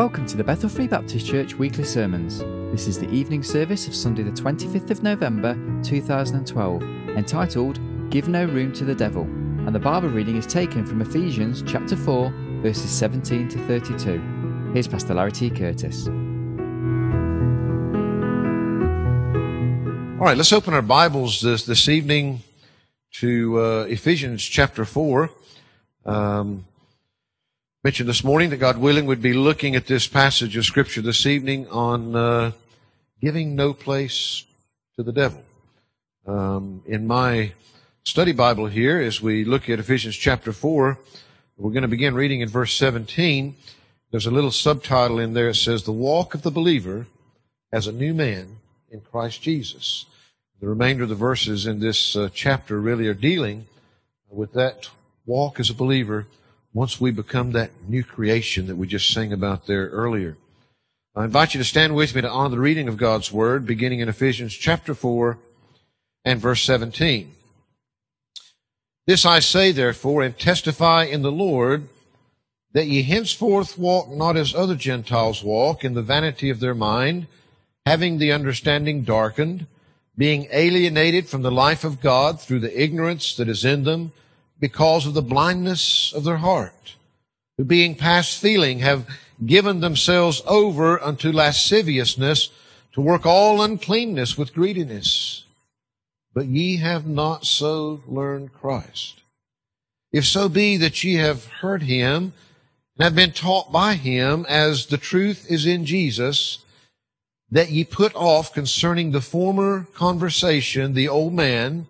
Welcome to the Bethel Free Baptist Church weekly sermons. This is the evening service of Sunday, the 25th of November 2012, entitled Give No Room to the Devil. And the Bible reading is taken from Ephesians chapter 4, verses 17 to 32. Here's Pastor Larry T. Curtis. All right, let's open our Bibles this, this evening to uh, Ephesians chapter 4. Um, mentioned this morning that God willing would be looking at this passage of Scripture this evening on uh, giving no place to the devil. Um, in my study Bible here, as we look at Ephesians chapter 4, we're going to begin reading in verse 17. There's a little subtitle in there. It says, The Walk of the Believer as a New Man in Christ Jesus. The remainder of the verses in this uh, chapter really are dealing with that walk as a believer once we become that new creation that we just sang about there earlier. I invite you to stand with me to honor the reading of God's Word, beginning in Ephesians chapter 4 and verse 17. This I say, therefore, and testify in the Lord, that ye henceforth walk not as other Gentiles walk, in the vanity of their mind, having the understanding darkened, being alienated from the life of God through the ignorance that is in them, because of the blindness of their heart, who being past feeling have given themselves over unto lasciviousness to work all uncleanness with greediness. But ye have not so learned Christ. If so be that ye have heard him and have been taught by him as the truth is in Jesus, that ye put off concerning the former conversation the old man,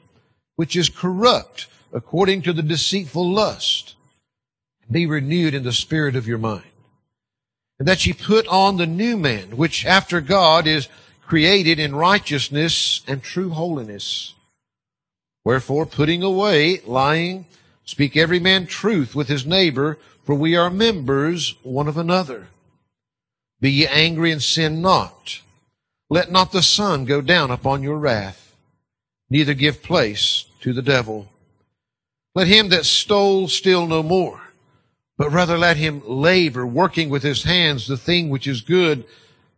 which is corrupt according to the deceitful lust. Be renewed in the spirit of your mind. And that ye put on the new man, which after God is created in righteousness and true holiness. Wherefore, putting away lying, speak every man truth with his neighbor, for we are members one of another. Be ye angry and sin not. Let not the sun go down upon your wrath, neither give place to the devil. Let him that stole steal no more, but rather let him labor, working with his hands the thing which is good,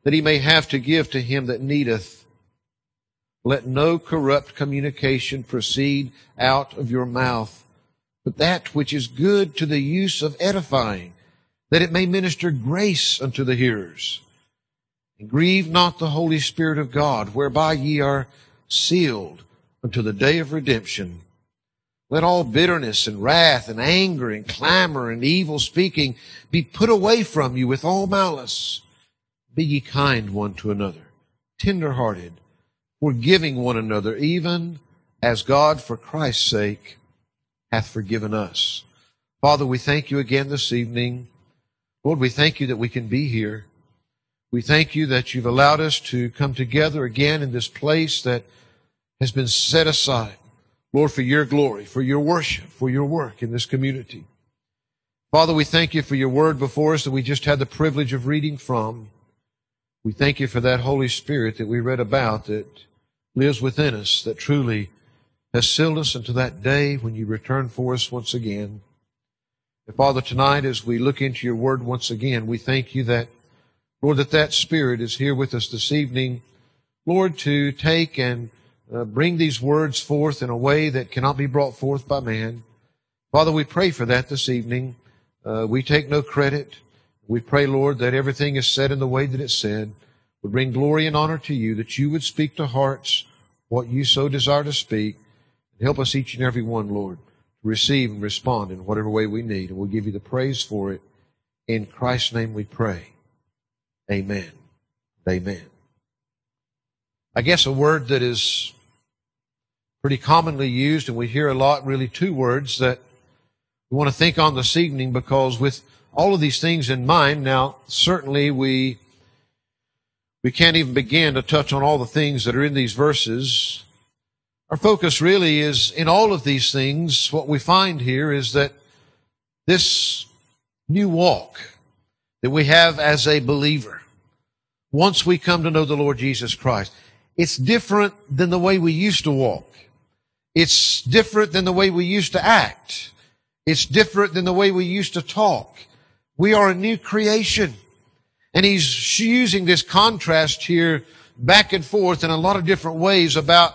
that he may have to give to him that needeth. Let no corrupt communication proceed out of your mouth, but that which is good to the use of edifying, that it may minister grace unto the hearers. And grieve not the Holy Spirit of God, whereby ye are sealed unto the day of redemption. Let all bitterness and wrath and anger and clamor and evil speaking be put away from you with all malice. Be ye kind one to another, tender hearted, forgiving one another, even as God for Christ's sake hath forgiven us. Father, we thank you again this evening. Lord, we thank you that we can be here. We thank you that you've allowed us to come together again in this place that has been set aside Lord, for your glory, for your worship, for your work in this community. Father, we thank you for your word before us that we just had the privilege of reading from. We thank you for that Holy Spirit that we read about that lives within us, that truly has sealed us unto that day when you return for us once again. And Father, tonight as we look into your word once again, we thank you that, Lord, that that Spirit is here with us this evening, Lord, to take and uh, bring these words forth in a way that cannot be brought forth by man. Father, we pray for that this evening. Uh, we take no credit. We pray, Lord, that everything is said in the way that it's said would bring glory and honor to you, that you would speak to hearts what you so desire to speak. Help us each and every one, Lord, to receive and respond in whatever way we need. And we'll give you the praise for it. In Christ's name we pray. Amen. Amen. I guess a word that is pretty commonly used, and we hear a lot, really two words that we want to think on this evening because with all of these things in mind, now certainly we we can't even begin to touch on all the things that are in these verses. Our focus really is in all of these things. What we find here is that this new walk that we have as a believer, once we come to know the Lord Jesus Christ, it's different than the way we used to walk. It's different than the way we used to act. It's different than the way we used to talk. We are a new creation. And he's using this contrast here back and forth in a lot of different ways about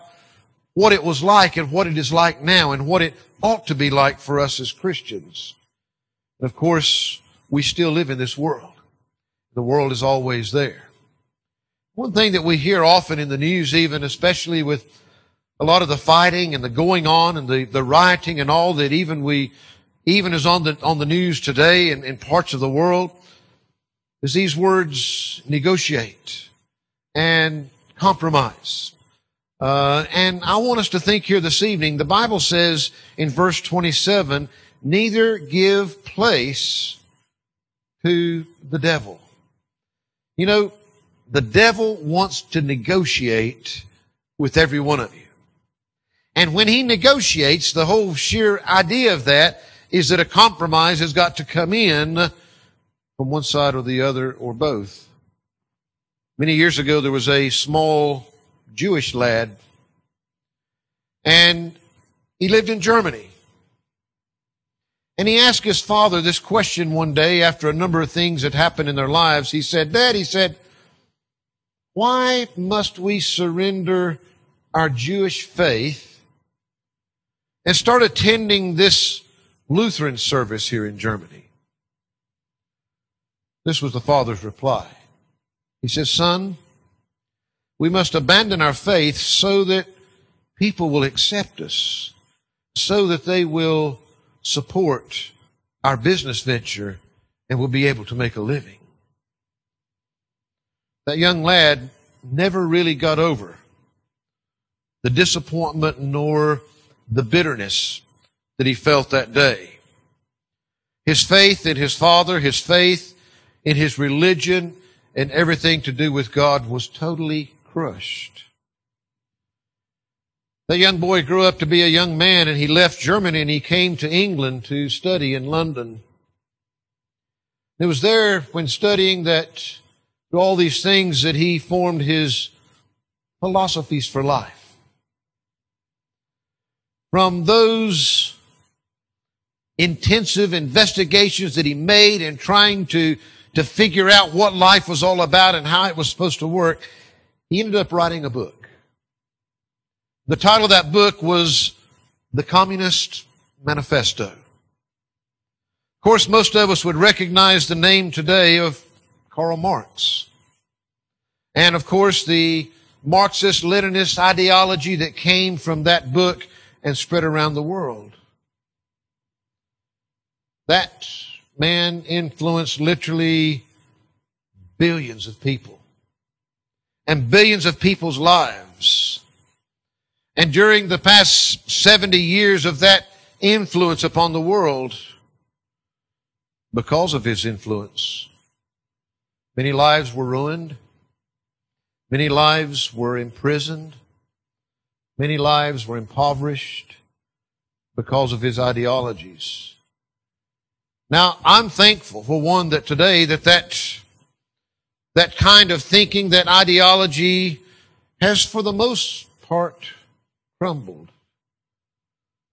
what it was like and what it is like now and what it ought to be like for us as Christians. And of course, we still live in this world. The world is always there. One thing that we hear often in the news, even especially with a lot of the fighting and the going on and the, the rioting and all that even we, even is on the, on the news today in, in parts of the world, is these words negotiate and compromise. Uh, and I want us to think here this evening. The Bible says in verse 27, neither give place to the devil. You know, the devil wants to negotiate with every one of you. And when he negotiates, the whole sheer idea of that is that a compromise has got to come in from one side or the other or both. Many years ago, there was a small Jewish lad, and he lived in Germany. And he asked his father this question one day after a number of things had happened in their lives. He said, Dad, he said, why must we surrender our Jewish faith and start attending this Lutheran service here in Germany? This was the father's reply. He says, Son, we must abandon our faith so that people will accept us, so that they will support our business venture and will be able to make a living. That young lad never really got over the disappointment nor the bitterness that he felt that day. His faith in his father, his faith in his religion, and everything to do with God was totally crushed. That young boy grew up to be a young man and he left Germany and he came to England to study in London. It was there when studying that all these things that he formed his philosophies for life. From those intensive investigations that he made in trying to, to figure out what life was all about and how it was supposed to work, he ended up writing a book. The title of that book was The Communist Manifesto. Of course, most of us would recognize the name today of Karl Marx. And of course, the Marxist Leninist ideology that came from that book and spread around the world. That man influenced literally billions of people and billions of people's lives. And during the past 70 years of that influence upon the world, because of his influence, many lives were ruined. Many lives were imprisoned. Many lives were impoverished because of his ideologies. Now, I'm thankful for one that today that that, that kind of thinking, that ideology has for the most part crumbled,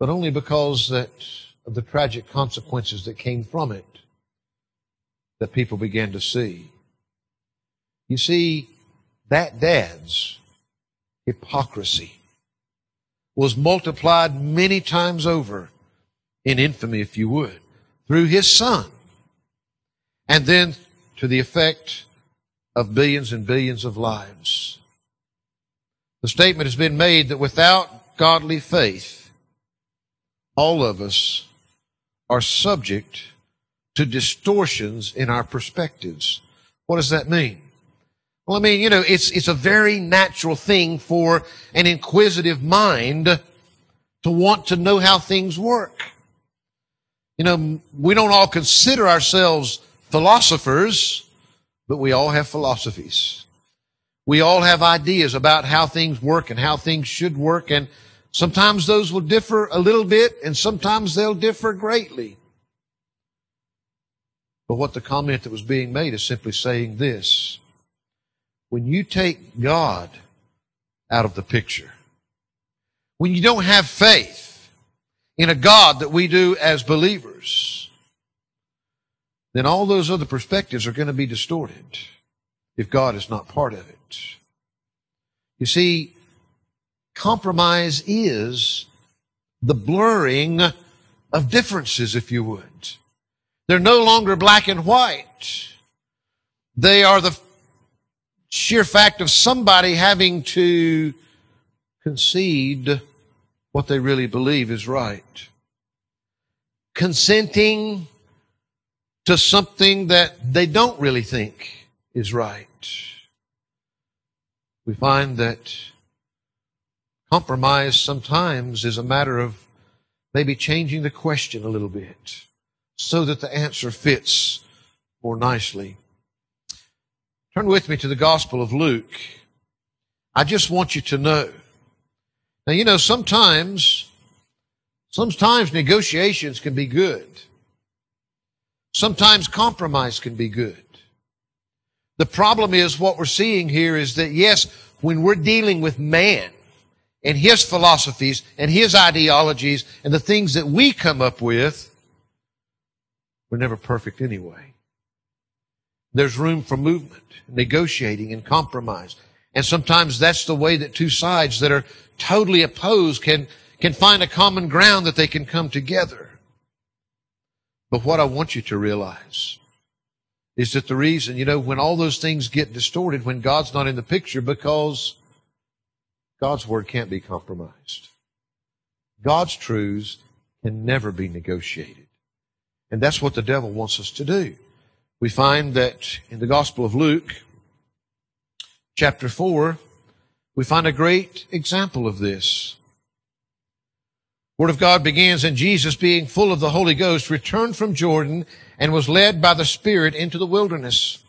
but only because that of the tragic consequences that came from it that people began to see. You see, that dad's hypocrisy was multiplied many times over in infamy, if you would, through his son. And then to the effect of billions and billions of lives. The statement has been made that without godly faith, all of us are subject to distortions in our perspectives. What does that mean? Well, I mean, you know, it's, it's a very natural thing for an inquisitive mind to want to know how things work. You know, we don't all consider ourselves philosophers, but we all have philosophies. We all have ideas about how things work and how things should work, and sometimes those will differ a little bit, and sometimes they'll differ greatly. But what the comment that was being made is simply saying this. When you take God out of the picture, when you don't have faith in a God that we do as believers, then all those other perspectives are going to be distorted if God is not part of it. You see, compromise is the blurring of differences, if you would. They're no longer black and white. They are the sheer fact of somebody having to concede what they really believe is right. Consenting to something that they don't really think is right. We find that compromise sometimes is a matter of maybe changing the question a little bit so that the answer fits more nicely. Turn with me to the Gospel of Luke. I just want you to know. Now, you know, sometimes, sometimes negotiations can be good. Sometimes compromise can be good. The problem is what we're seeing here is that yes, when we're dealing with man and his philosophies and his ideologies and the things that we come up with, we're never perfect anyway. There's room for movement, negotiating, and compromise. And sometimes that's the way that two sides that are totally opposed can, can find a common ground that they can come together. But what I want you to realize is that the reason, you know, when all those things get distorted, when God's not in the picture, because God's word can't be compromised. God's truths can never be negotiated. And that's what the devil wants us to do. We find that in the Gospel of Luke, chapter 4, we find a great example of this. Word of God begins, and Jesus, being full of the Holy Ghost, returned from Jordan and was led by the Spirit into the wilderness,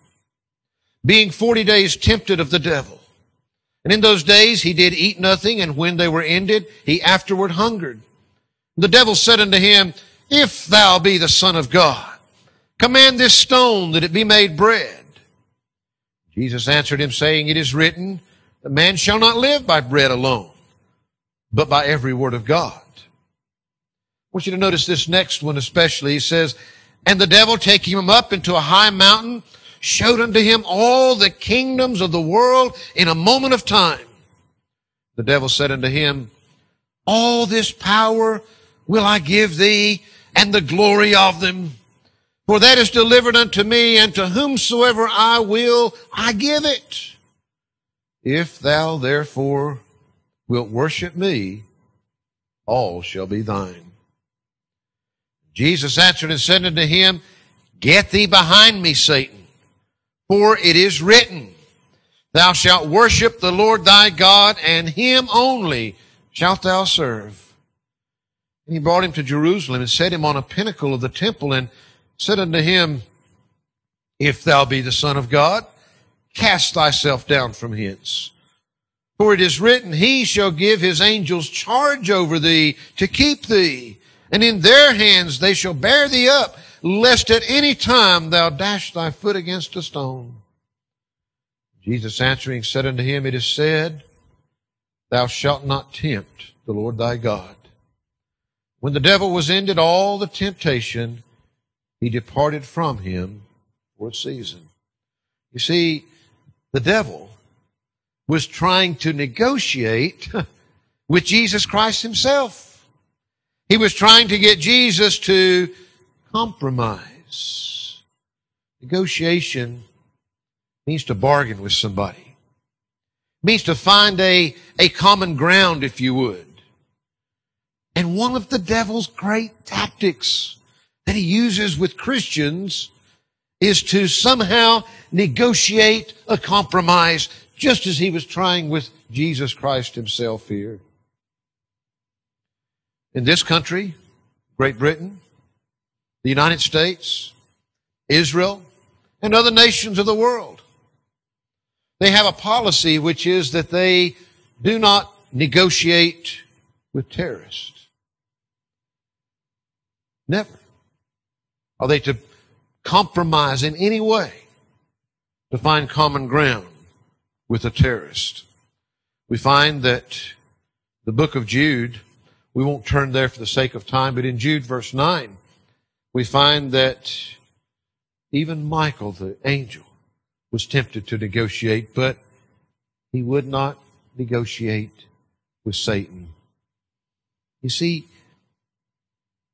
being forty days tempted of the devil. And in those days he did eat nothing, and when they were ended, he afterward hungered. The devil said unto him, if thou be the Son of God, command this stone that it be made bread. Jesus answered him, saying, It is written, The man shall not live by bread alone, but by every word of God. I want you to notice this next one especially. He says, And the devil taking him up into a high mountain, showed unto him all the kingdoms of the world in a moment of time. The devil said unto him, All this power will I give thee and the glory of them. For that is delivered unto me, and to whomsoever I will, I give it. If thou therefore wilt worship me, all shall be thine. Jesus answered and said unto him, Get thee behind me, Satan, for it is written, Thou shalt worship the Lord thy God, and him only shalt thou serve. And he brought him to Jerusalem and set him on a pinnacle of the temple and said unto him, If thou be the Son of God, cast thyself down from hence. For it is written, He shall give His angels charge over thee to keep thee, and in their hands they shall bear thee up, lest at any time thou dash thy foot against a stone. Jesus answering said unto him, It is said, Thou shalt not tempt the Lord thy God. When the devil was ended all the temptation, he departed from him for a season. You see, the devil was trying to negotiate with Jesus Christ himself. He was trying to get Jesus to compromise. Negotiation means to bargain with somebody. It means to find a, a common ground, if you would. And one of the devil's great tactics that he uses with Christians is to somehow negotiate a compromise, just as he was trying with Jesus Christ himself here. In this country, Great Britain, the United States, Israel, and other nations of the world, they have a policy which is that they do not negotiate with terrorists. Never. Are they to compromise in any way to find common ground with a terrorist? We find that the book of Jude, we won't turn there for the sake of time, but in Jude verse 9, we find that even Michael, the angel, was tempted to negotiate, but he would not negotiate with Satan. You see,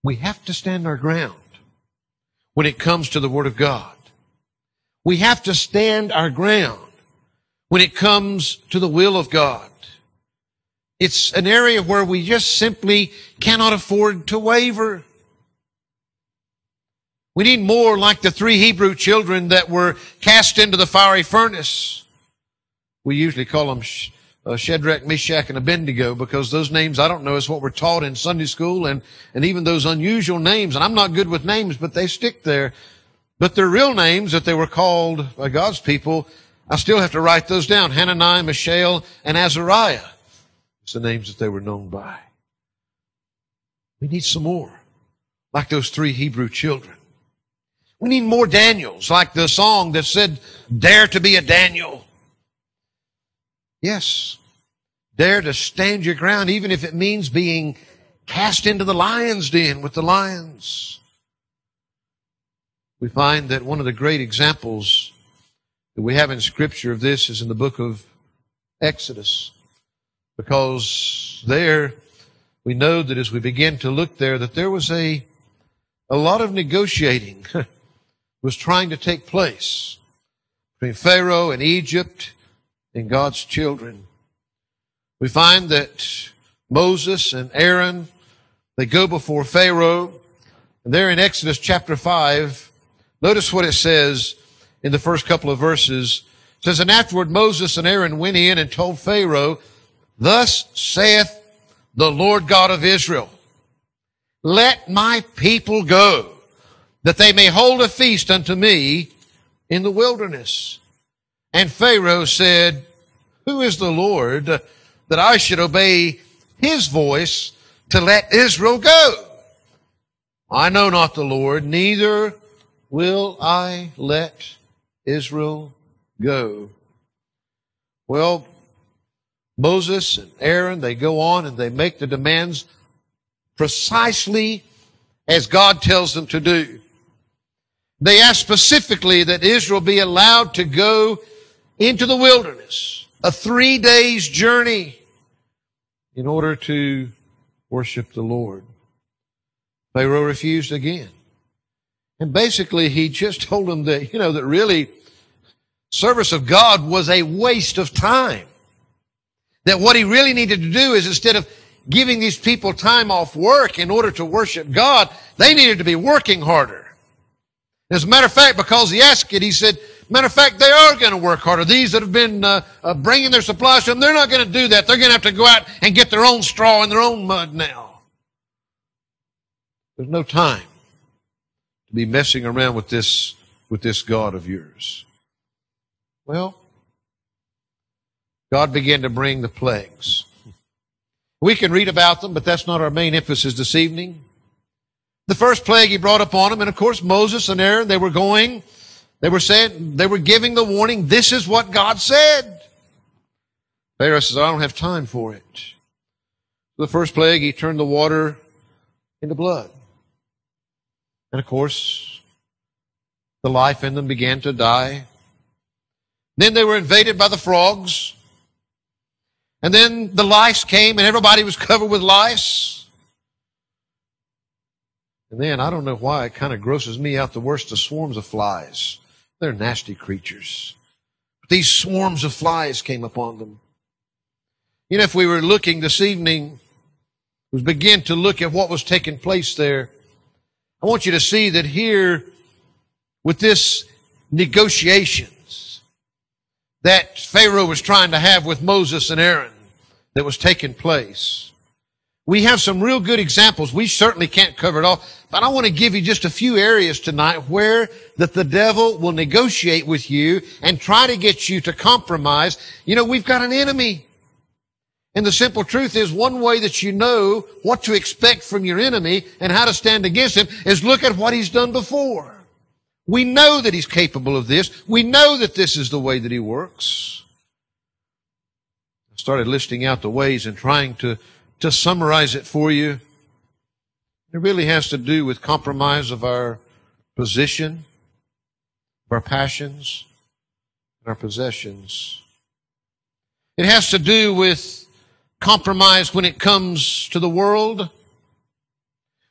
we have to stand our ground when it comes to the Word of God. We have to stand our ground when it comes to the will of God. It's an area where we just simply cannot afford to waver. We need more like the three Hebrew children that were cast into the fiery furnace. We usually call them uh, Shadrach, Meshach, and Abednego because those names I don't know is what we're taught in Sunday school and, and even those unusual names. And I'm not good with names, but they stick there. But their real names that they were called by God's people, I still have to write those down. Hananiah, Mishael, and Azariah. It's the names that they were known by. We need some more, like those three Hebrew children. We need more Daniels, like the song that said, dare to be a Daniel. Yes. Dare to stand your ground, even if it means being cast into the lion's den with the lions. We find that one of the great examples that we have in Scripture of this is in the book of Exodus. Because there, we know that as we begin to look there, that there was a, a lot of negotiating was trying to take place between Pharaoh and Egypt in God's children. We find that Moses and Aaron, they go before Pharaoh. And there in Exodus chapter 5, notice what it says in the first couple of verses. It says, And afterward Moses and Aaron went in and told Pharaoh, Thus saith the Lord God of Israel, Let my people go, that they may hold a feast unto me in the wilderness. And Pharaoh said, Who is the Lord that I should obey his voice to let Israel go? I know not the Lord, neither will I let Israel go. Well, Moses and Aaron, they go on and they make the demands precisely as God tells them to do. They ask specifically that Israel be allowed to go into the wilderness, a three days journey in order to worship the Lord. Pharaoh refused again. And basically he just told them that, you know, that really service of God was a waste of time. That what he really needed to do is instead of giving these people time off work in order to worship God, they needed to be working harder. As a matter of fact, because he asked it, he said, Matter of fact, they are going to work harder. These that have been uh, uh, bringing their supplies to them, they're not going to do that. They're going to have to go out and get their own straw and their own mud now. There's no time to be messing around with this with this God of yours. Well, God began to bring the plagues. We can read about them, but that's not our main emphasis this evening. The first plague he brought upon them, and of course Moses and Aaron, they were going they were saying, they were giving the warning, this is what God said. Pharaoh says, I don't have time for it. The first plague, he turned the water into blood. And of course, the life in them began to die. Then they were invaded by the frogs. And then the lice came and everybody was covered with lice. And then I don't know why it kind of grosses me out the worst the swarms of flies. They're nasty creatures. These swarms of flies came upon them. You know, if we were looking this evening, we begin to look at what was taking place there. I want you to see that here, with this negotiations that Pharaoh was trying to have with Moses and Aaron that was taking place. We have some real good examples. We certainly can't cover it all, but I want to give you just a few areas tonight where that the devil will negotiate with you and try to get you to compromise. You know, we've got an enemy. And the simple truth is one way that you know what to expect from your enemy and how to stand against him is look at what he's done before. We know that he's capable of this. We know that this is the way that he works. I started listing out the ways and trying to to summarize it for you, it really has to do with compromise of our position. of our passions, and our possessions. It has to do with compromise when it comes to the world,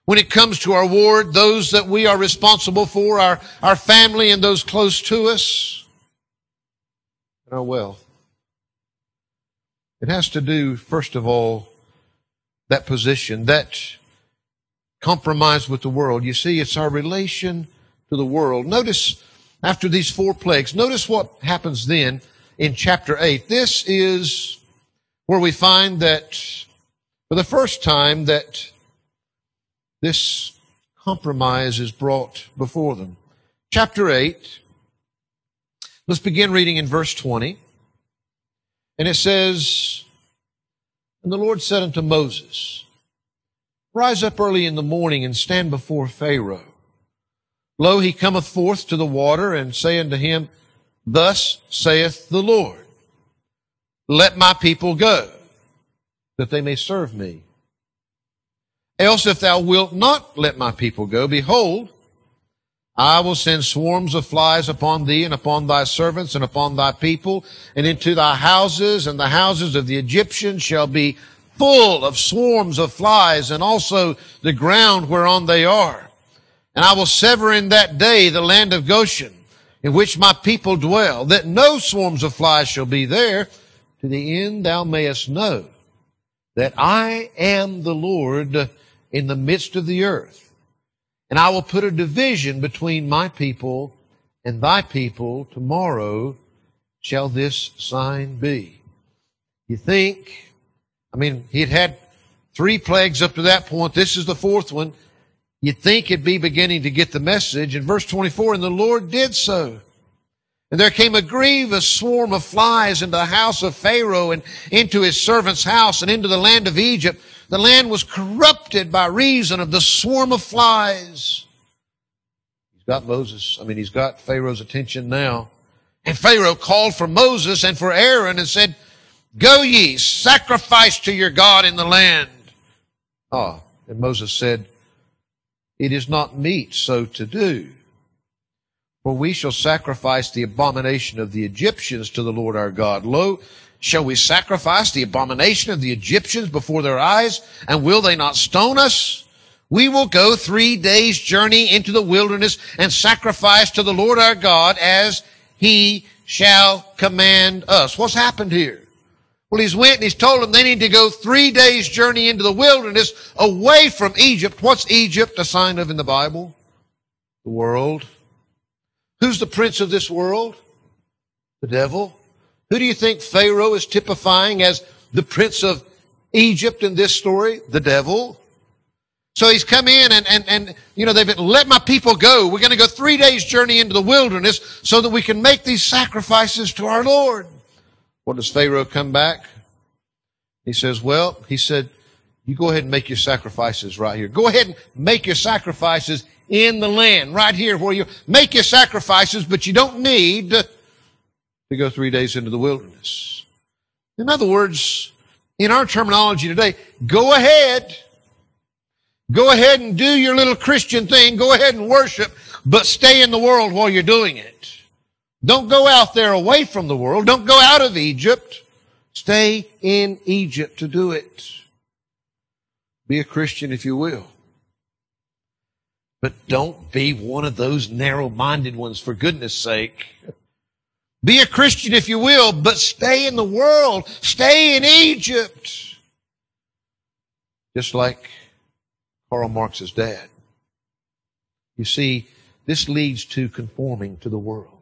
when it comes to our ward, those that we are responsible for, our, our family and those close to us, and our wealth. It has to do, first of all, that position, that compromise with the world. You see, it's our relation to the world. Notice after these four plagues, notice what happens then in chapter 8. This is where we find that for the first time that this compromise is brought before them. Chapter 8, let's begin reading in verse 20. And it says, And the Lord said unto Moses, Rise up early in the morning and stand before Pharaoh. Lo, he cometh forth to the water, and say unto him, Thus saith the Lord, Let my people go, that they may serve me. Else if thou wilt not let my people go, behold, I will send swarms of flies upon thee and upon thy servants and upon thy people and into thy houses and the houses of the Egyptians shall be full of swarms of flies and also the ground whereon they are. And I will sever in that day the land of Goshen in which my people dwell, that no swarms of flies shall be there to the end thou mayest know that I am the Lord in the midst of the earth and I will put a division between my people and thy people. Tomorrow shall this sign be. You think, I mean, he'd had three plagues up to that point. This is the fourth one. You'd think he'd be beginning to get the message. In verse 24, and the Lord did so. And there came a grievous swarm of flies into the house of Pharaoh and into his servant's house and into the land of Egypt the land was corrupted by reason of the swarm of flies. He's got Moses, I mean, he's got Pharaoh's attention now. And Pharaoh called for Moses and for Aaron and said, Go ye, sacrifice to your God in the land. Ah, and Moses said, It is not meet so to do. For we shall sacrifice the abomination of the Egyptians to the Lord our God. Lo, Shall we sacrifice the abomination of the Egyptians before their eyes? And will they not stone us? We will go three days journey into the wilderness and sacrifice to the Lord our God as he shall command us. What's happened here? Well, he's went and he's told them they need to go three days journey into the wilderness away from Egypt. What's Egypt a sign of in the Bible? The world. Who's the prince of this world? The devil. Who do you think Pharaoh is typifying as the prince of Egypt in this story? The devil. So he's come in and, and, and, you know, they've been, let my people go. We're going to go three days journey into the wilderness so that we can make these sacrifices to our Lord. What does Pharaoh come back? He says, well, he said, you go ahead and make your sacrifices right here. Go ahead and make your sacrifices in the land, right here where you make your sacrifices, but you don't need to go three days into the wilderness. In other words, in our terminology today, go ahead. Go ahead and do your little Christian thing. Go ahead and worship, but stay in the world while you're doing it. Don't go out there away from the world. Don't go out of Egypt. Stay in Egypt to do it. Be a Christian if you will. But don't be one of those narrow-minded ones for goodness sake. Be a Christian if you will, but stay in the world. Stay in Egypt. Just like Karl Marx's dad. You see, this leads to conforming to the world.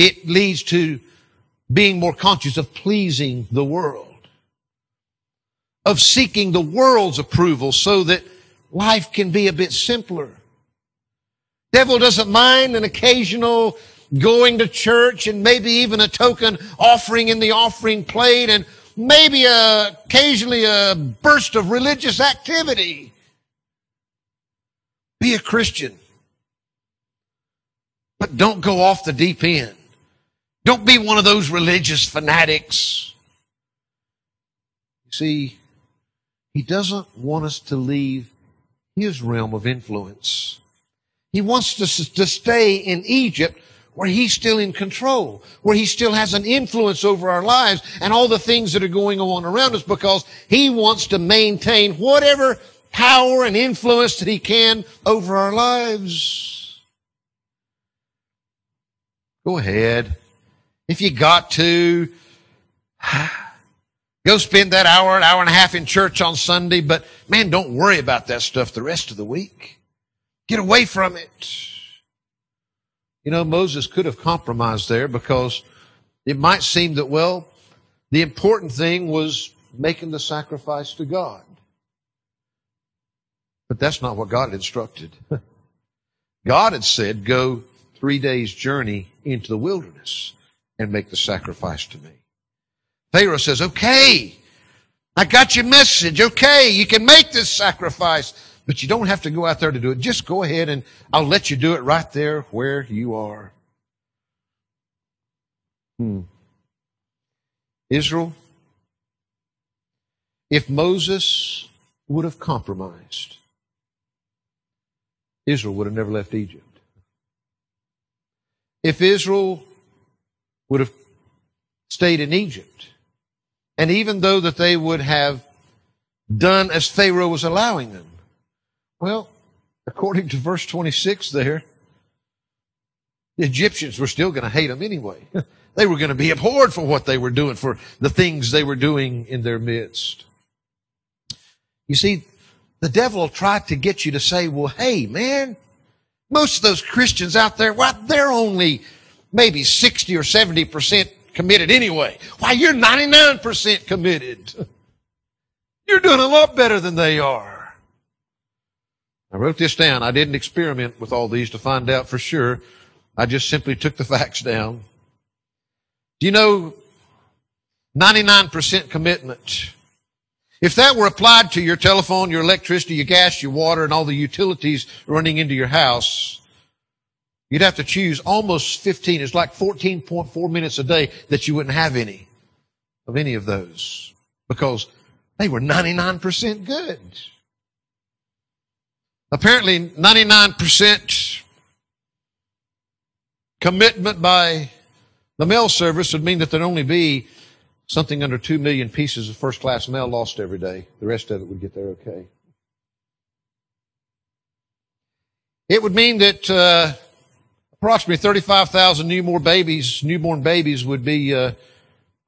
It leads to being more conscious of pleasing the world, of seeking the world's approval so that life can be a bit simpler. Devil doesn't mind an occasional going to church and maybe even a token offering in the offering plate and maybe a, occasionally a burst of religious activity. Be a Christian. But don't go off the deep end. Don't be one of those religious fanatics. You see, he doesn't want us to leave his realm of influence. He wants us to stay in Egypt where he's still in control, where he still has an influence over our lives and all the things that are going on around us because he wants to maintain whatever power and influence that he can over our lives. Go ahead. If you got to, go spend that hour, an hour and a half in church on Sunday, but man, don't worry about that stuff the rest of the week. Get away from it. You know, Moses could have compromised there because it might seem that, well, the important thing was making the sacrifice to God. But that's not what God instructed. God had said, go three days journey into the wilderness and make the sacrifice to me. Pharaoh says, okay, I got your message. Okay, you can make this sacrifice. But you don't have to go out there to do it. Just go ahead and I'll let you do it right there where you are. Hmm. Israel, if Moses would have compromised, Israel would have never left Egypt. If Israel would have stayed in Egypt, and even though that they would have done as Pharaoh was allowing them, well, according to verse 26 there, the Egyptians were still going to hate them anyway. they were going to be abhorred for what they were doing, for the things they were doing in their midst. You see, the devil will try to get you to say, well, hey, man, most of those Christians out there, well, they're only maybe 60 or 70% committed anyway. Why, you're 99% committed. You're doing a lot better than they are. I wrote this down. I didn't experiment with all these to find out for sure. I just simply took the facts down. Do you know 99% commitment? If that were applied to your telephone, your electricity, your gas, your water, and all the utilities running into your house, you'd have to choose almost 15. It's like 14.4 minutes a day that you wouldn't have any of any of those because they were 99% good. Apparently, 99% commitment by the mail service would mean that there'd only be something under 2 million pieces of first class mail lost every day. The rest of it would get there okay. It would mean that uh, approximately 35,000 newborn babies, newborn babies would be uh,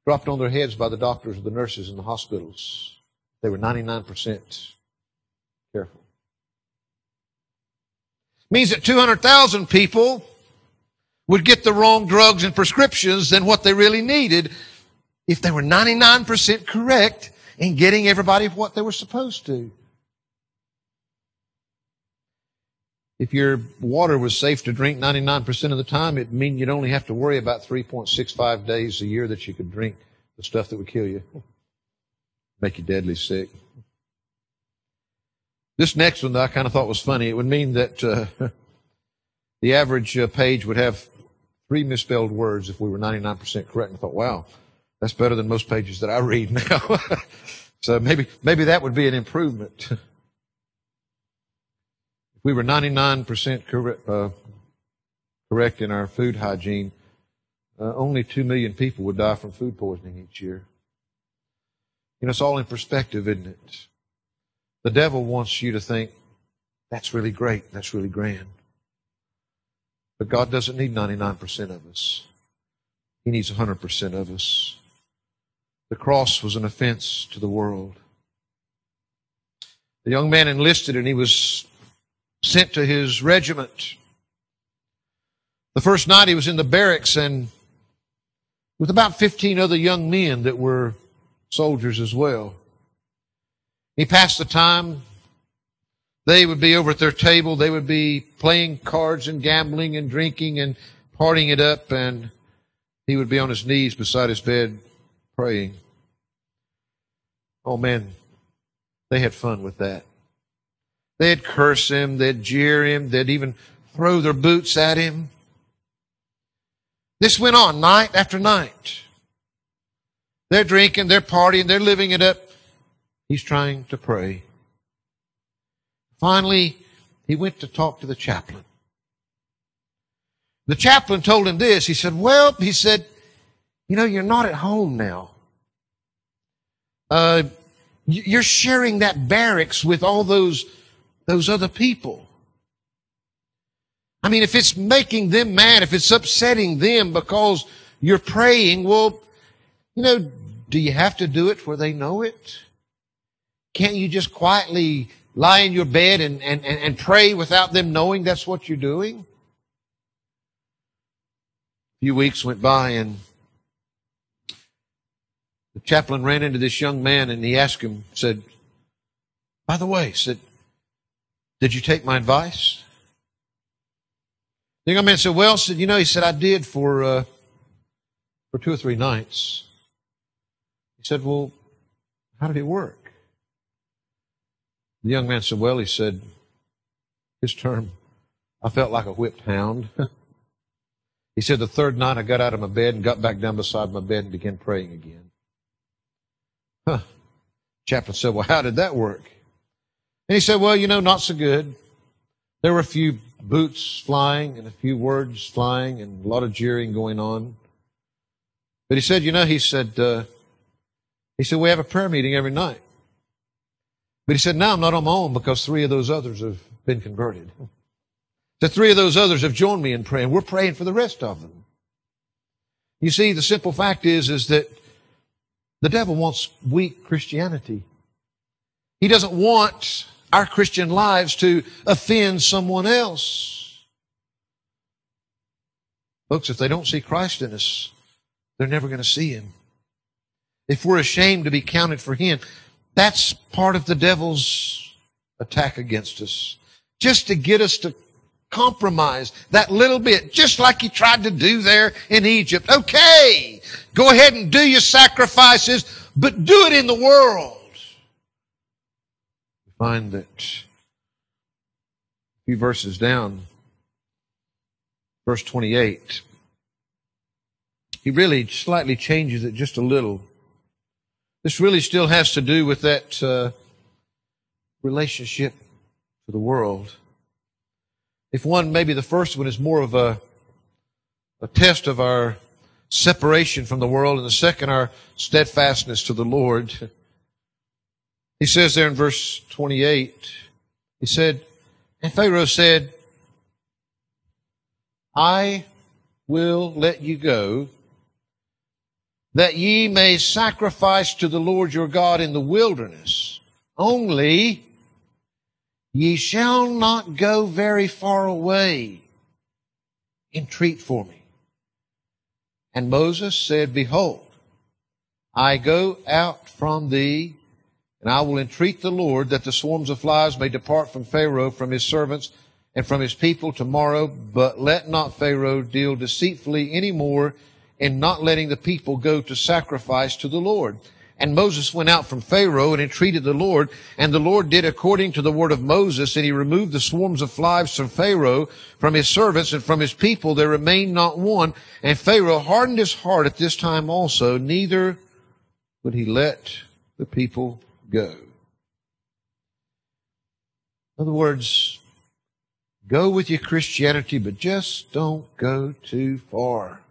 dropped on their heads by the doctors or the nurses in the hospitals. They were 99% careful means that 200,000 people would get the wrong drugs and prescriptions than what they really needed if they were 99% correct in getting everybody what they were supposed to. If your water was safe to drink 99% of the time, it'd mean you'd only have to worry about 3.65 days a year that you could drink the stuff that would kill you, make you deadly sick. This next one that I kind of thought was funny. It would mean that uh, the average uh, page would have three misspelled words if we were 99% correct. And I thought, wow, that's better than most pages that I read now. so maybe, maybe that would be an improvement. we were 99% correct, uh, correct in our food hygiene, uh, only 2 million people would die from food poisoning each year. You know, it's all in perspective, isn't it? The devil wants you to think, that's really great, that's really grand. But God doesn't need 99% of us. He needs 100% of us. The cross was an offense to the world. The young man enlisted and he was sent to his regiment. The first night he was in the barracks and with about 15 other young men that were soldiers as well. He passed the time. They would be over at their table. They would be playing cards and gambling and drinking and partying it up. And he would be on his knees beside his bed praying. Oh man, they had fun with that. They'd curse him. They'd jeer him. They'd even throw their boots at him. This went on night after night. They're drinking, they're partying, they're living it up. He's trying to pray. Finally, he went to talk to the chaplain. the chaplain told him this. He said, Well, he said, you know, you're not at home now. Uh, you're sharing that barracks with all those, those other people. I mean, if it's making them mad, if it's upsetting them because you're praying, well, you know, do you have to do it where they know it? Can't you just quietly lie in your bed and, and, and, and pray without them knowing that's what you're doing? A few weeks went by and the chaplain ran into this young man and he asked him, said, by the way, said, did you take my advice? The young man said, well, said, you know, he said, I did for, uh, for two or three nights. He said, well, how did it work? The young man said, well, he said, his term, I felt like a whipped hound. he said, the third night I got out of my bed and got back down beside my bed and began praying again. Huh. Chaplain said, Well, how did that work? And he said, Well, you know, not so good. There were a few boots flying and a few words flying and a lot of jeering going on. But he said, You know, he said, uh, he said, We have a prayer meeting every night. But he said, Now I'm not on my own because three of those others have been converted. The three of those others have joined me in praying. We're praying for the rest of them. You see, the simple fact is, is that the devil wants weak Christianity. He doesn't want our Christian lives to offend someone else. Folks, if they don't see Christ in us, they're never going to see Him. If we're ashamed to be counted for Him, that's part of the devil's attack against us. Just to get us to compromise that little bit, just like he tried to do there in Egypt. Okay, go ahead and do your sacrifices, but do it in the world. Find that a few verses down, verse 28, he really slightly changes it just a little. This really still has to do with that uh, relationship to the world. If one, maybe the first one is more of a, a test of our separation from the world, and the second, our steadfastness to the Lord. He says there in verse 28, he said, and Pharaoh said, I will let you go, that ye may sacrifice to the Lord your God in the wilderness. Only Ye shall not go very far away. Entreat for me. And Moses said, Behold, I go out from thee, and I will entreat the Lord that the swarms of flies may depart from Pharaoh, from his servants, and from his people tomorrow, but let not Pharaoh deal deceitfully any more in not letting the people go to sacrifice to the Lord. And Moses went out from Pharaoh and entreated the Lord, and the Lord did according to the word of Moses, and he removed the swarms of flies from Pharaoh, from his servants, and from his people. There remained not one. And Pharaoh hardened his heart at this time also, neither would he let the people go. In other words, go with your Christianity, but just don't go too far.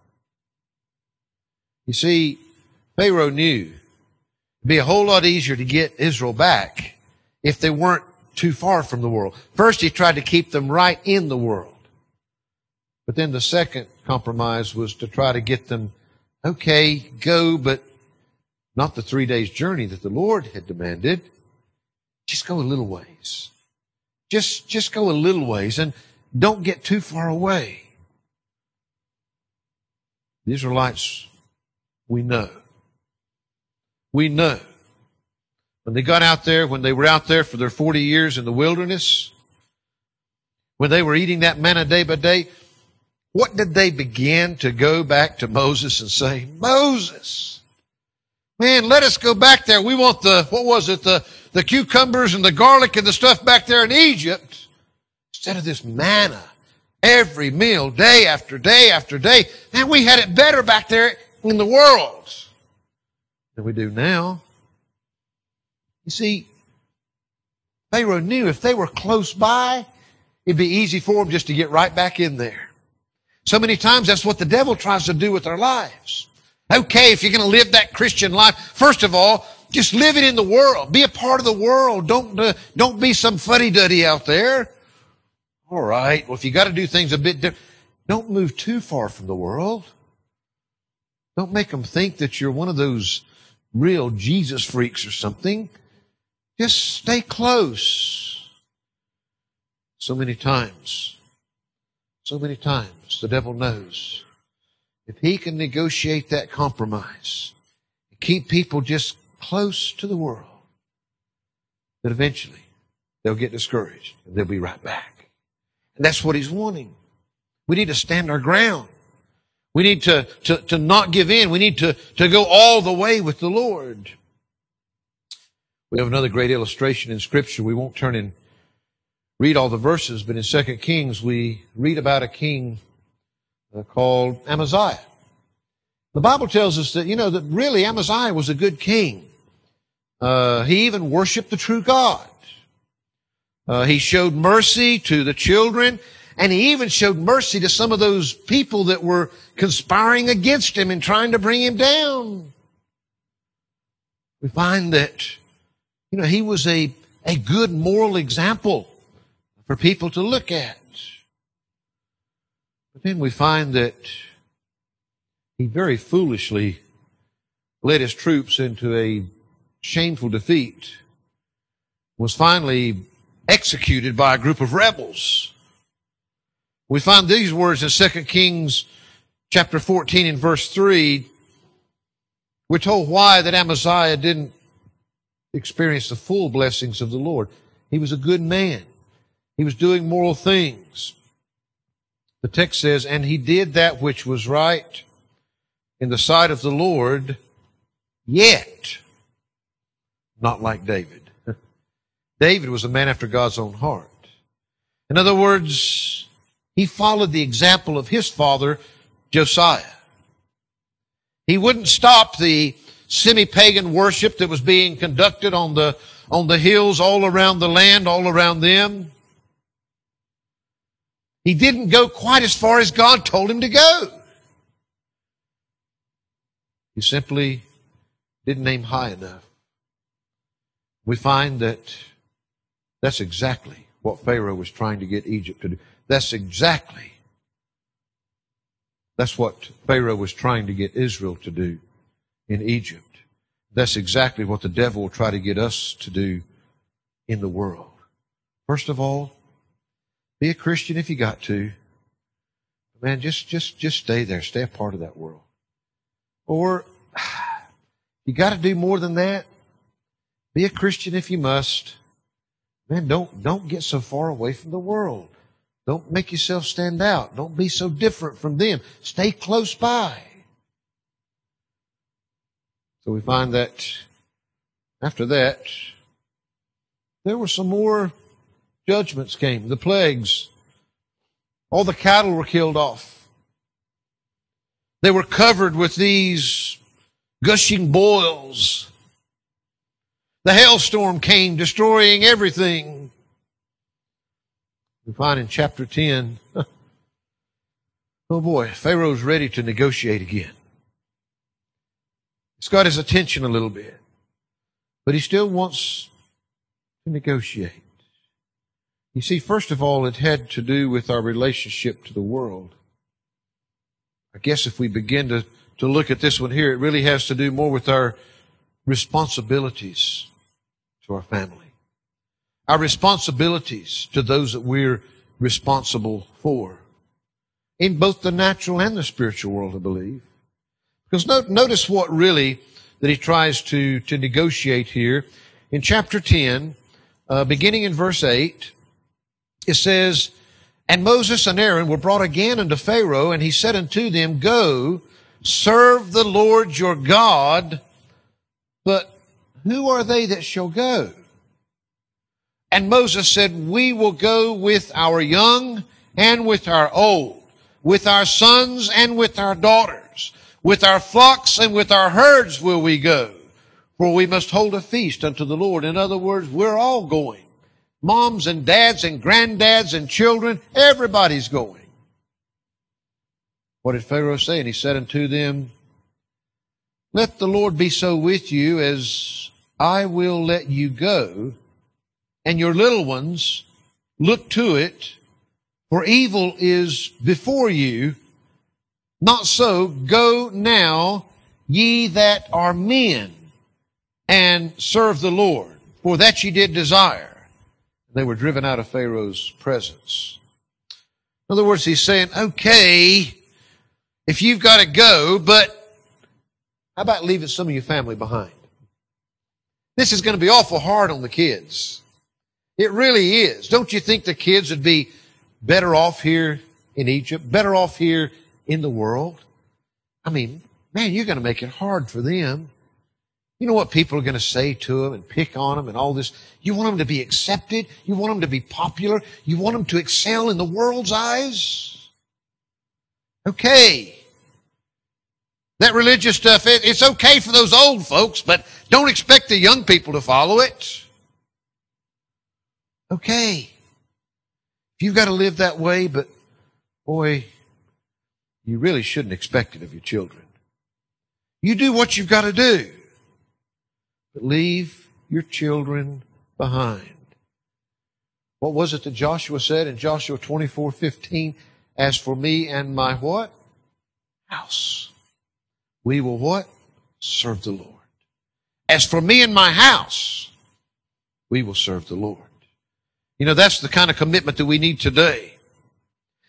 You see, Pharaoh knew it'd be a whole lot easier to get Israel back if they weren't too far from the world. First, he tried to keep them right in the world. But then the second compromise was to try to get them, okay, go, but not the three days journey that the Lord had demanded. Just go a little ways. Just, just go a little ways and don't get too far away. The Israelites, we know, we know when they got out there, when they were out there for their 40 years in the wilderness, when they were eating that manna day by day, what did they begin to go back to Moses and say? Moses, man, let us go back there. We want the, what was it, the, the cucumbers and the garlic and the stuff back there in Egypt instead of this manna every meal, day after day after day. And we had it better back there in the world than we do now. You see, Pharaoh knew if they were close by, it'd be easy for them just to get right back in there. So many times that's what the devil tries to do with our lives. Okay, if you're going to live that Christian life, first of all, just live it in the world. Be a part of the world. Don't, uh, don't be some fuddy-duddy out there. All right. Well, if you got to do things a bit different, don't move too far from the world. Don't make them think that you're one of those real Jesus freaks or something. Just stay close. So many times, so many times, the devil knows if he can negotiate that compromise, keep people just close to the world, that eventually they'll get discouraged and they'll be right back. And that's what he's wanting. We need to stand our ground. We need to, to, to not give in. We need to, to go all the way with the Lord. We have another great illustration in Scripture. We won't turn and read all the verses, but in 2 Kings we read about a king called Amaziah. The Bible tells us that, you know, that really Amaziah was a good king. Uh, he even worshiped the true God. Uh, he showed mercy to the children, and he even showed mercy to some of those people that were conspiring against him and trying to bring him down. We find that, you know, he was a, a good moral example for people to look at. But then we find that he very foolishly led his troops into a shameful defeat, was finally executed by a group of rebels. We find these words in 2 Kings chapter 14 and verse 3. We're told why that Amaziah didn't experience the full blessings of the Lord. He was a good man. He was doing moral things. The text says, and he did that which was right in the sight of the Lord, yet not like David. David was a man after God's own heart. In other words, he followed the example of his father, Josiah. He wouldn't stop the semi-pagan worship that was being conducted on the, on the hills all around the land, all around them. He didn't go quite as far as God told him to go. He simply didn't aim high enough. We find that that's exactly what Pharaoh was trying to get Egypt to do. That's exactly that's what Pharaoh was trying to get Israel to do in Egypt. That's exactly what the devil will try to get us to do in the world. First of all, be a Christian if you got to. Man, just just just stay there. Stay a part of that world. Or you got to do more than that. Be a Christian if you must. Man, don't, don't get so far away from the world. Don't make yourself stand out. Don't be so different from them. Stay close by. So we find that after that, there were some more judgments came, the plagues. All the cattle were killed off. They were covered with these gushing boils. The hailstorm came, destroying everything. We find in chapter 10, oh boy, Pharaoh's ready to negotiate again. It's got his attention a little bit, but he still wants to negotiate. You see, first of all, it had to do with our relationship to the world. I guess if we begin to, to look at this one here, it really has to do more with our responsibilities to our family. Our responsibilities to those that we're responsible for. In both the natural and the spiritual world, I believe. Because note, notice what really that he tries to, to negotiate here. In chapter 10, uh, beginning in verse 8, it says, and Moses and Aaron were brought again unto Pharaoh, and he said unto them, Go, serve the Lord your God, but who are they that shall go? And Moses said, We will go with our young and with our old, with our sons and with our daughters, with our flocks and with our herds will we go, for we must hold a feast unto the Lord. In other words, we're all going moms and dads and granddads and children, everybody's going. What did Pharaoh say? And he said unto them, Let the Lord be so with you as I will let you go, and your little ones look to it, for evil is before you. Not so, go now, ye that are men, and serve the Lord, for that ye did desire. They were driven out of Pharaoh's presence. In other words, he's saying, okay, if you've got to go, but how about leaving some of your family behind? This is going to be awful hard on the kids. It really is. Don't you think the kids would be better off here in Egypt, better off here in the world? I mean, man, you're going to make it hard for them. You know what people are going to say to them and pick on them and all this. You want them to be accepted. You want them to be popular. You want them to excel in the world's eyes. Okay. That religious stuff, it's okay for those old folks, but don't expect the young people to follow it. Okay. If you've got to live that way, but boy, you really shouldn't expect it of your children. You do what you've got to do, but leave your children behind. What was it that Joshua said in Joshua 24, 15? As for me and my what? House. We will what? Serve the Lord. As for me and my house, we will serve the Lord. You know, that's the kind of commitment that we need today.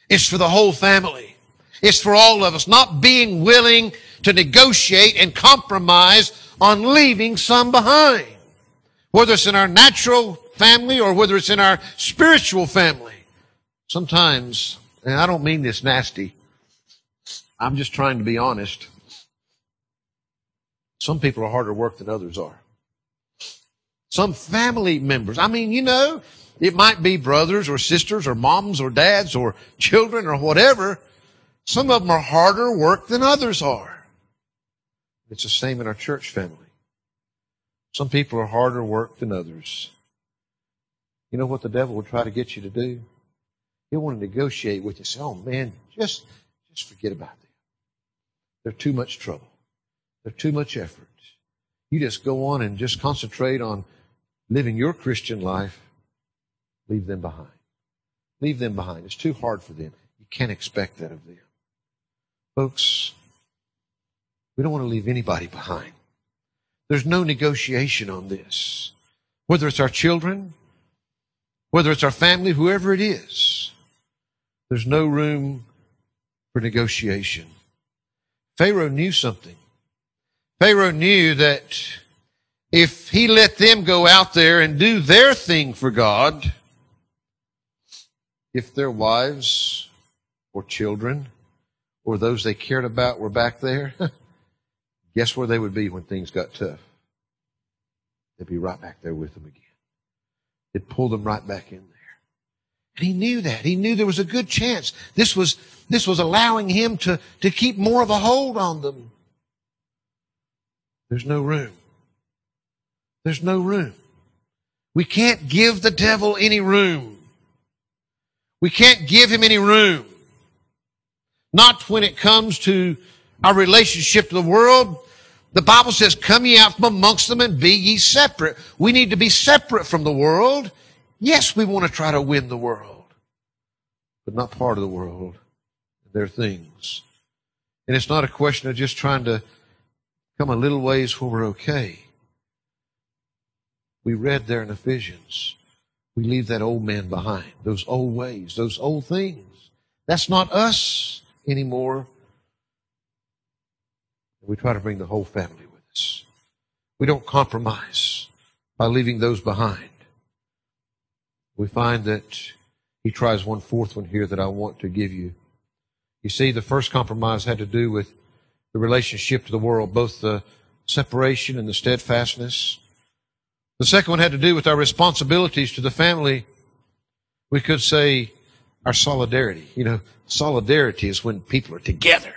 It's for the whole family. It's for all of us, not being willing to negotiate and compromise on leaving some behind. Whether it's in our natural family or whether it's in our spiritual family. Sometimes, and I don't mean this nasty, I'm just trying to be honest. Some people are harder work than others are. Some family members, I mean, you know, it might be brothers or sisters or moms or dads or children or whatever. Some of them are harder work than others are. It's the same in our church family. Some people are harder work than others. You know what the devil will try to get you to do? He'll want to negotiate with you. Say, oh man, just, just forget about them. They're too much trouble. They're too much effort. You just go on and just concentrate on living your Christian life Leave them behind. Leave them behind. It's too hard for them. You can't expect that of them. Folks, we don't want to leave anybody behind. There's no negotiation on this. Whether it's our children, whether it's our family, whoever it is, there's no room for negotiation. Pharaoh knew something. Pharaoh knew that if he let them go out there and do their thing for God, if their wives or children or those they cared about were back there, guess where they would be when things got tough? They'd be right back there with them again. It pulled them right back in there. And he knew that. He knew there was a good chance. This was, this was allowing him to, to keep more of a hold on them. There's no room. There's no room. We can't give the devil any room. We can't give him any room. Not when it comes to our relationship to the world. The Bible says, come ye out from amongst them and be ye separate. We need to be separate from the world. Yes, we want to try to win the world, but not part of the world. And their things. And it's not a question of just trying to come a little ways where we're okay. We read there in Ephesians we leave that old man behind, those old ways, those old things. That's not us anymore. We try to bring the whole family with us. We don't compromise by leaving those behind. We find that he tries one fourth one here that I want to give you. You see, the first compromise had to do with the relationship to the world, both the separation and the steadfastness. The second one had to do with our responsibilities to the family. We could say our solidarity. You know, solidarity is when people are together.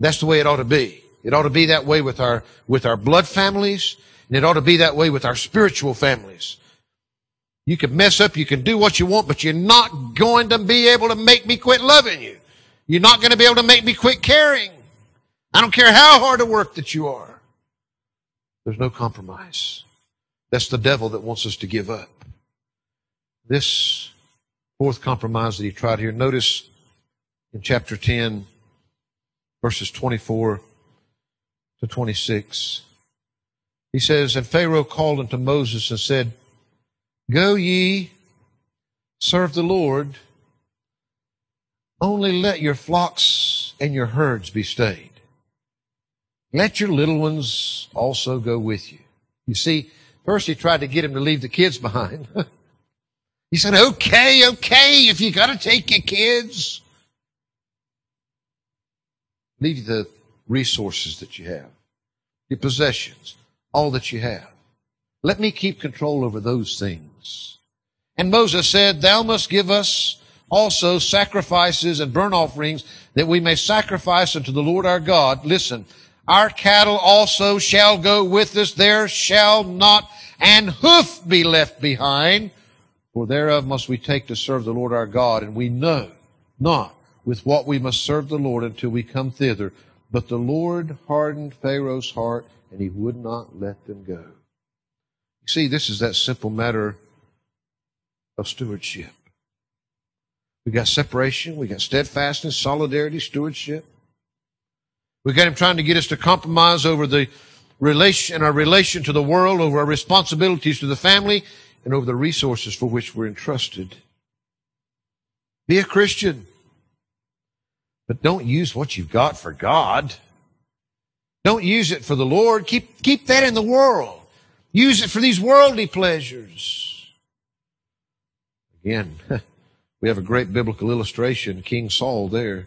That's the way it ought to be. It ought to be that way with our, with our blood families, and it ought to be that way with our spiritual families. You can mess up, you can do what you want, but you're not going to be able to make me quit loving you. You're not going to be able to make me quit caring. I don't care how hard a work that you are. There's no compromise. That's the devil that wants us to give up. This fourth compromise that he tried here, notice in chapter 10, verses 24 to 26. He says, And Pharaoh called unto Moses and said, Go ye, serve the Lord, only let your flocks and your herds be stayed. Let your little ones also go with you. You see, first he tried to get him to leave the kids behind. he said, okay, okay, if you gotta take your kids, leave the resources that you have, your possessions, all that you have. Let me keep control over those things. And Moses said, Thou must give us also sacrifices and burnt offerings that we may sacrifice unto the Lord our God. Listen, our cattle also shall go with us. There shall not an hoof be left behind. For thereof must we take to serve the Lord our God. And we know not with what we must serve the Lord until we come thither. But the Lord hardened Pharaoh's heart and he would not let them go. You see, this is that simple matter of stewardship. We got separation, we got steadfastness, solidarity, stewardship. We got him trying to get us to compromise over the relation and our relation to the world, over our responsibilities to the family, and over the resources for which we're entrusted. Be a Christian. But don't use what you've got for God. Don't use it for the Lord. Keep, keep that in the world. Use it for these worldly pleasures. Again, we have a great biblical illustration, King Saul there.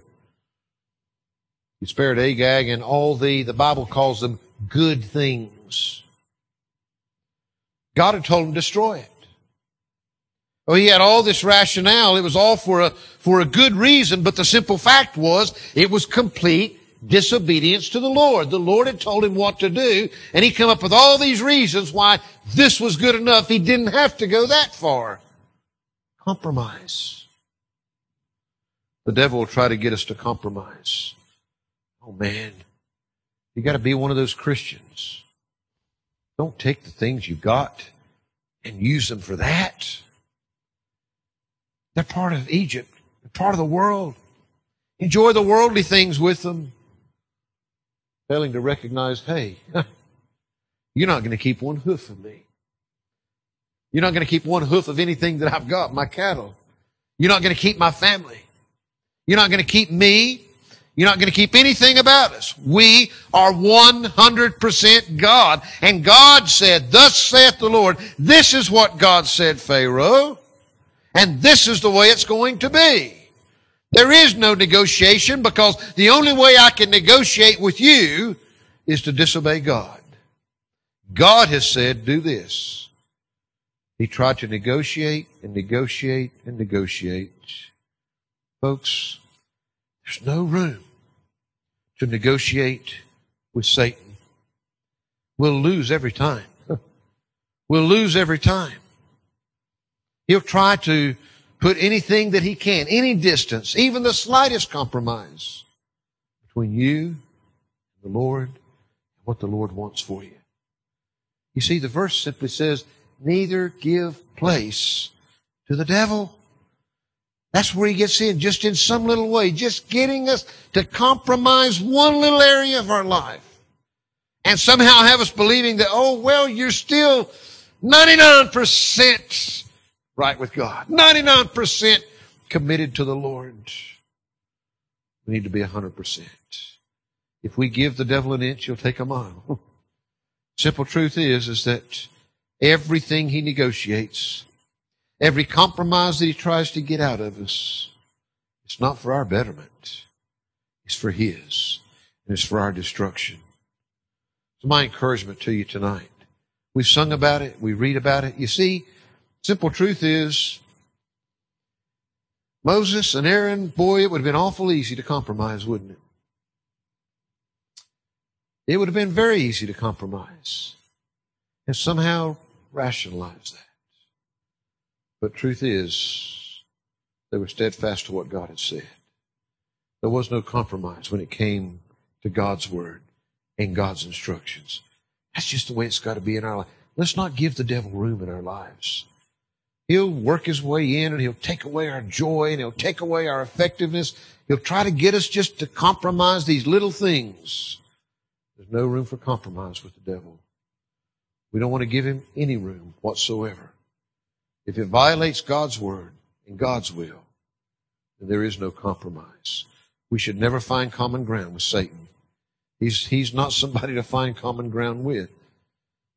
He spared Agag and all the, the Bible calls them good things. God had told him destroy it. Oh, he had all this rationale. It was all for a, for a good reason, but the simple fact was it was complete disobedience to the Lord. The Lord had told him what to do, and he come up with all these reasons why this was good enough. He didn't have to go that far. Compromise. The devil will try to get us to compromise. Oh man, you got to be one of those Christians. Don't take the things you got and use them for that. They're part of Egypt. They're part of the world. Enjoy the worldly things with them. Failing to recognize, hey, you're not going to keep one hoof of me. You're not going to keep one hoof of anything that I've got, my cattle. You're not going to keep my family. You're not going to keep me. You're not going to keep anything about us. We are 100% God. And God said, thus saith the Lord, this is what God said, Pharaoh, and this is the way it's going to be. There is no negotiation because the only way I can negotiate with you is to disobey God. God has said, do this. He tried to negotiate and negotiate and negotiate. Folks, there's no room to negotiate with Satan. We'll lose every time. We'll lose every time. He'll try to put anything that he can, any distance, even the slightest compromise between you and the Lord and what the Lord wants for you. You see, the verse simply says, neither give place to the devil. That's where he gets in, just in some little way, just getting us to compromise one little area of our life. And somehow have us believing that, oh, well, you're still 99% right with God. 99% committed to the Lord. We need to be 100%. If we give the devil an inch, he'll take a mile. Simple truth is, is that everything he negotiates Every compromise that he tries to get out of us, it's not for our betterment. It's for his. And it's for our destruction. So my encouragement to you tonight. We've sung about it. We read about it. You see, simple truth is, Moses and Aaron, boy, it would have been awful easy to compromise, wouldn't it? It would have been very easy to compromise and somehow rationalize that. But truth is, they were steadfast to what God had said. There was no compromise when it came to God's word and God's instructions. That's just the way it's got to be in our life. Let's not give the devil room in our lives. He'll work his way in and he'll take away our joy and he'll take away our effectiveness. He'll try to get us just to compromise these little things. There's no room for compromise with the devil. We don't want to give him any room whatsoever. If it violates God's word and God's will, then there is no compromise. We should never find common ground with Satan. He's, he's not somebody to find common ground with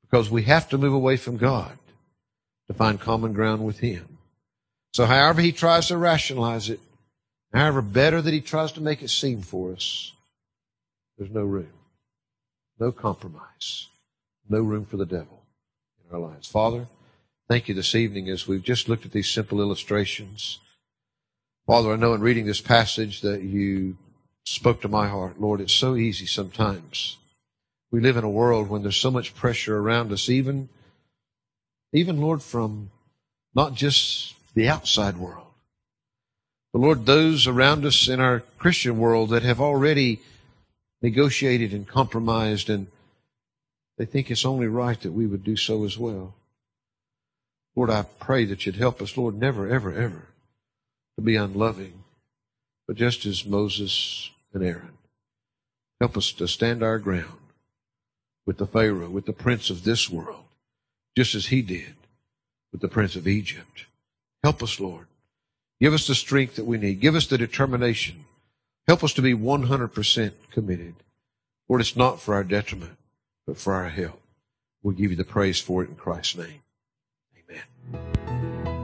because we have to move away from God to find common ground with Him. So however He tries to rationalize it, however better that He tries to make it seem for us, there's no room. No compromise. No room for the devil in our lives. Father, thank you this evening as we've just looked at these simple illustrations. Father, I know in reading this passage that you spoke to my heart. Lord, it's so easy sometimes. We live in a world when there's so much pressure around us, even, even Lord, from not just the outside world, but Lord, those around us in our Christian world that have already negotiated and compromised and they think it's only right that we would do so as well. Lord, I pray that you'd help us, Lord, never, ever, ever to be unloving, but just as Moses and Aaron. Help us to stand our ground with the Pharaoh, with the prince of this world, just as he did with the prince of Egypt. Help us, Lord. Give us the strength that we need. Give us the determination. Help us to be 100% committed. Lord, it's not for our detriment, but for our help. We'll give you the praise for it in Christ's name. Amen.